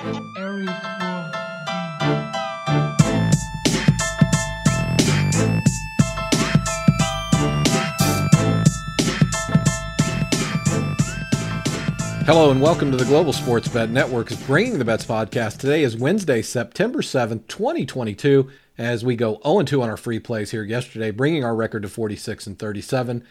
Hello and welcome to the Global Sports Bet Network is bringing the bets podcast. Today is Wednesday, September 7th, 2022, as we go 0-2 on our free plays here yesterday, bringing our record to 46 and 37.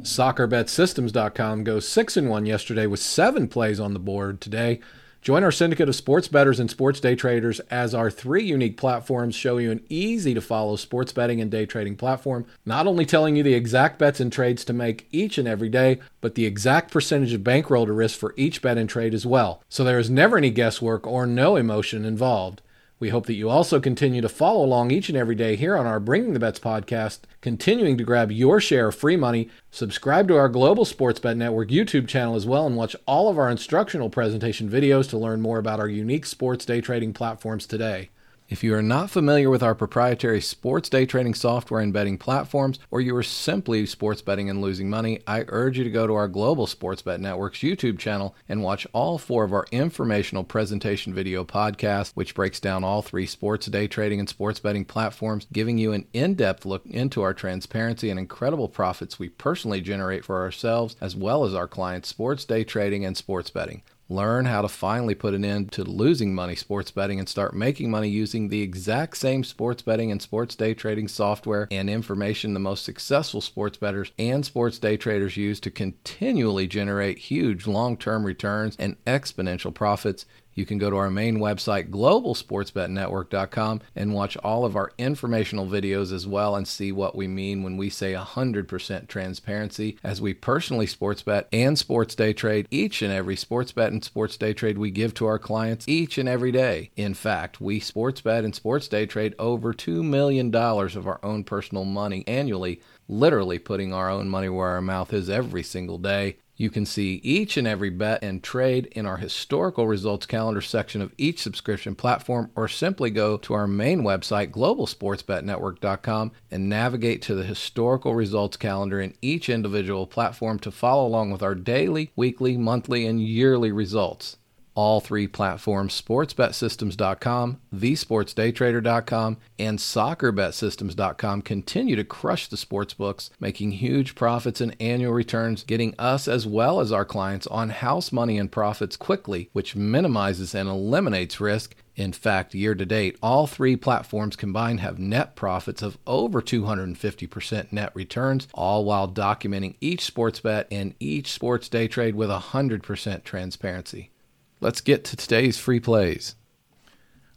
SoccerBetSystems.com goes 6 and 1 yesterday with 7 plays on the board today. Join our syndicate of sports bettors and sports day traders as our three unique platforms show you an easy to follow sports betting and day trading platform, not only telling you the exact bets and trades to make each and every day, but the exact percentage of bankroll to risk for each bet and trade as well. So there is never any guesswork or no emotion involved. We hope that you also continue to follow along each and every day here on our Bringing the Bets podcast, continuing to grab your share of free money. Subscribe to our Global Sports Bet Network YouTube channel as well and watch all of our instructional presentation videos to learn more about our unique sports day trading platforms today. If you are not familiar with our proprietary sports day trading software and betting platforms, or you are simply sports betting and losing money, I urge you to go to our Global Sports Bet Network's YouTube channel and watch all four of our informational presentation video podcasts, which breaks down all three sports day trading and sports betting platforms, giving you an in depth look into our transparency and incredible profits we personally generate for ourselves as well as our clients' sports day trading and sports betting. Learn how to finally put an end to losing money sports betting and start making money using the exact same sports betting and sports day trading software and information the most successful sports bettors and sports day traders use to continually generate huge long term returns and exponential profits. You can go to our main website, globalsportsbetnetwork.com, and watch all of our informational videos as well and see what we mean when we say 100% transparency as we personally sports bet and sports day trade each and every sports bet and sports day trade we give to our clients each and every day. In fact, we sports bet and sports day trade over $2 million of our own personal money annually literally putting our own money where our mouth is every single day. You can see each and every bet and trade in our historical results calendar section of each subscription platform, or simply go to our main website, globalsportsbetnetwork.com, and navigate to the historical results calendar in each individual platform to follow along with our daily, weekly, monthly, and yearly results all three platforms sportsbetsystems.com, thesportsdaytrader.com, and soccerbetsystems.com continue to crush the sports books, making huge profits and annual returns, getting us as well as our clients on house money and profits quickly, which minimizes and eliminates risk. In fact, year to date, all three platforms combined have net profits of over 250% net returns, all while documenting each sports bet and each sports day trade with 100% transparency. Let's get to today's free plays.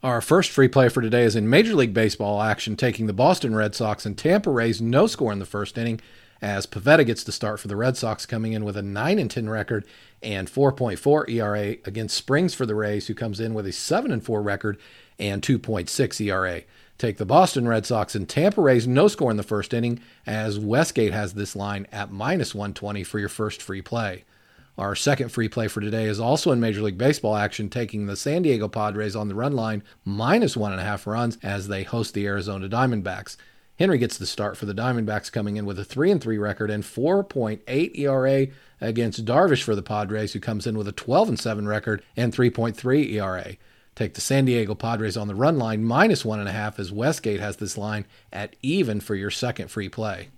Our first free play for today is in Major League Baseball action, taking the Boston Red Sox and Tampa Rays no score in the first inning, as Pivetta gets the start for the Red Sox, coming in with a 9 and 10 record and 4.4 ERA against Springs for the Rays, who comes in with a 7 and 4 record and 2.6 ERA. Take the Boston Red Sox and Tampa Rays no score in the first inning, as Westgate has this line at minus 120 for your first free play. Our second free play for today is also in Major League Baseball action, taking the San Diego Padres on the run line minus one and a half runs as they host the Arizona Diamondbacks. Henry gets the start for the Diamondbacks, coming in with a 3 and 3 record and 4.8 ERA against Darvish for the Padres, who comes in with a 12 and 7 record and 3.3 ERA. Take the San Diego Padres on the run line minus one and a half as Westgate has this line at even for your second free play.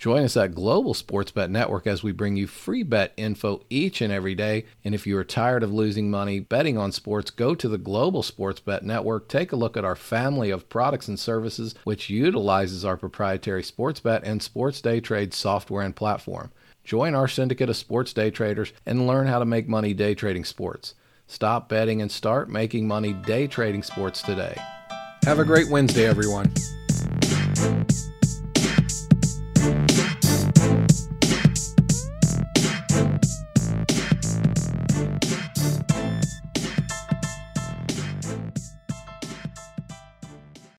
Join us at Global Sports Bet Network as we bring you free bet info each and every day. And if you are tired of losing money betting on sports, go to the Global Sports Bet Network. Take a look at our family of products and services, which utilizes our proprietary sports bet and sports day trade software and platform. Join our syndicate of sports day traders and learn how to make money day trading sports. Stop betting and start making money day trading sports today. Have a great Wednesday, everyone.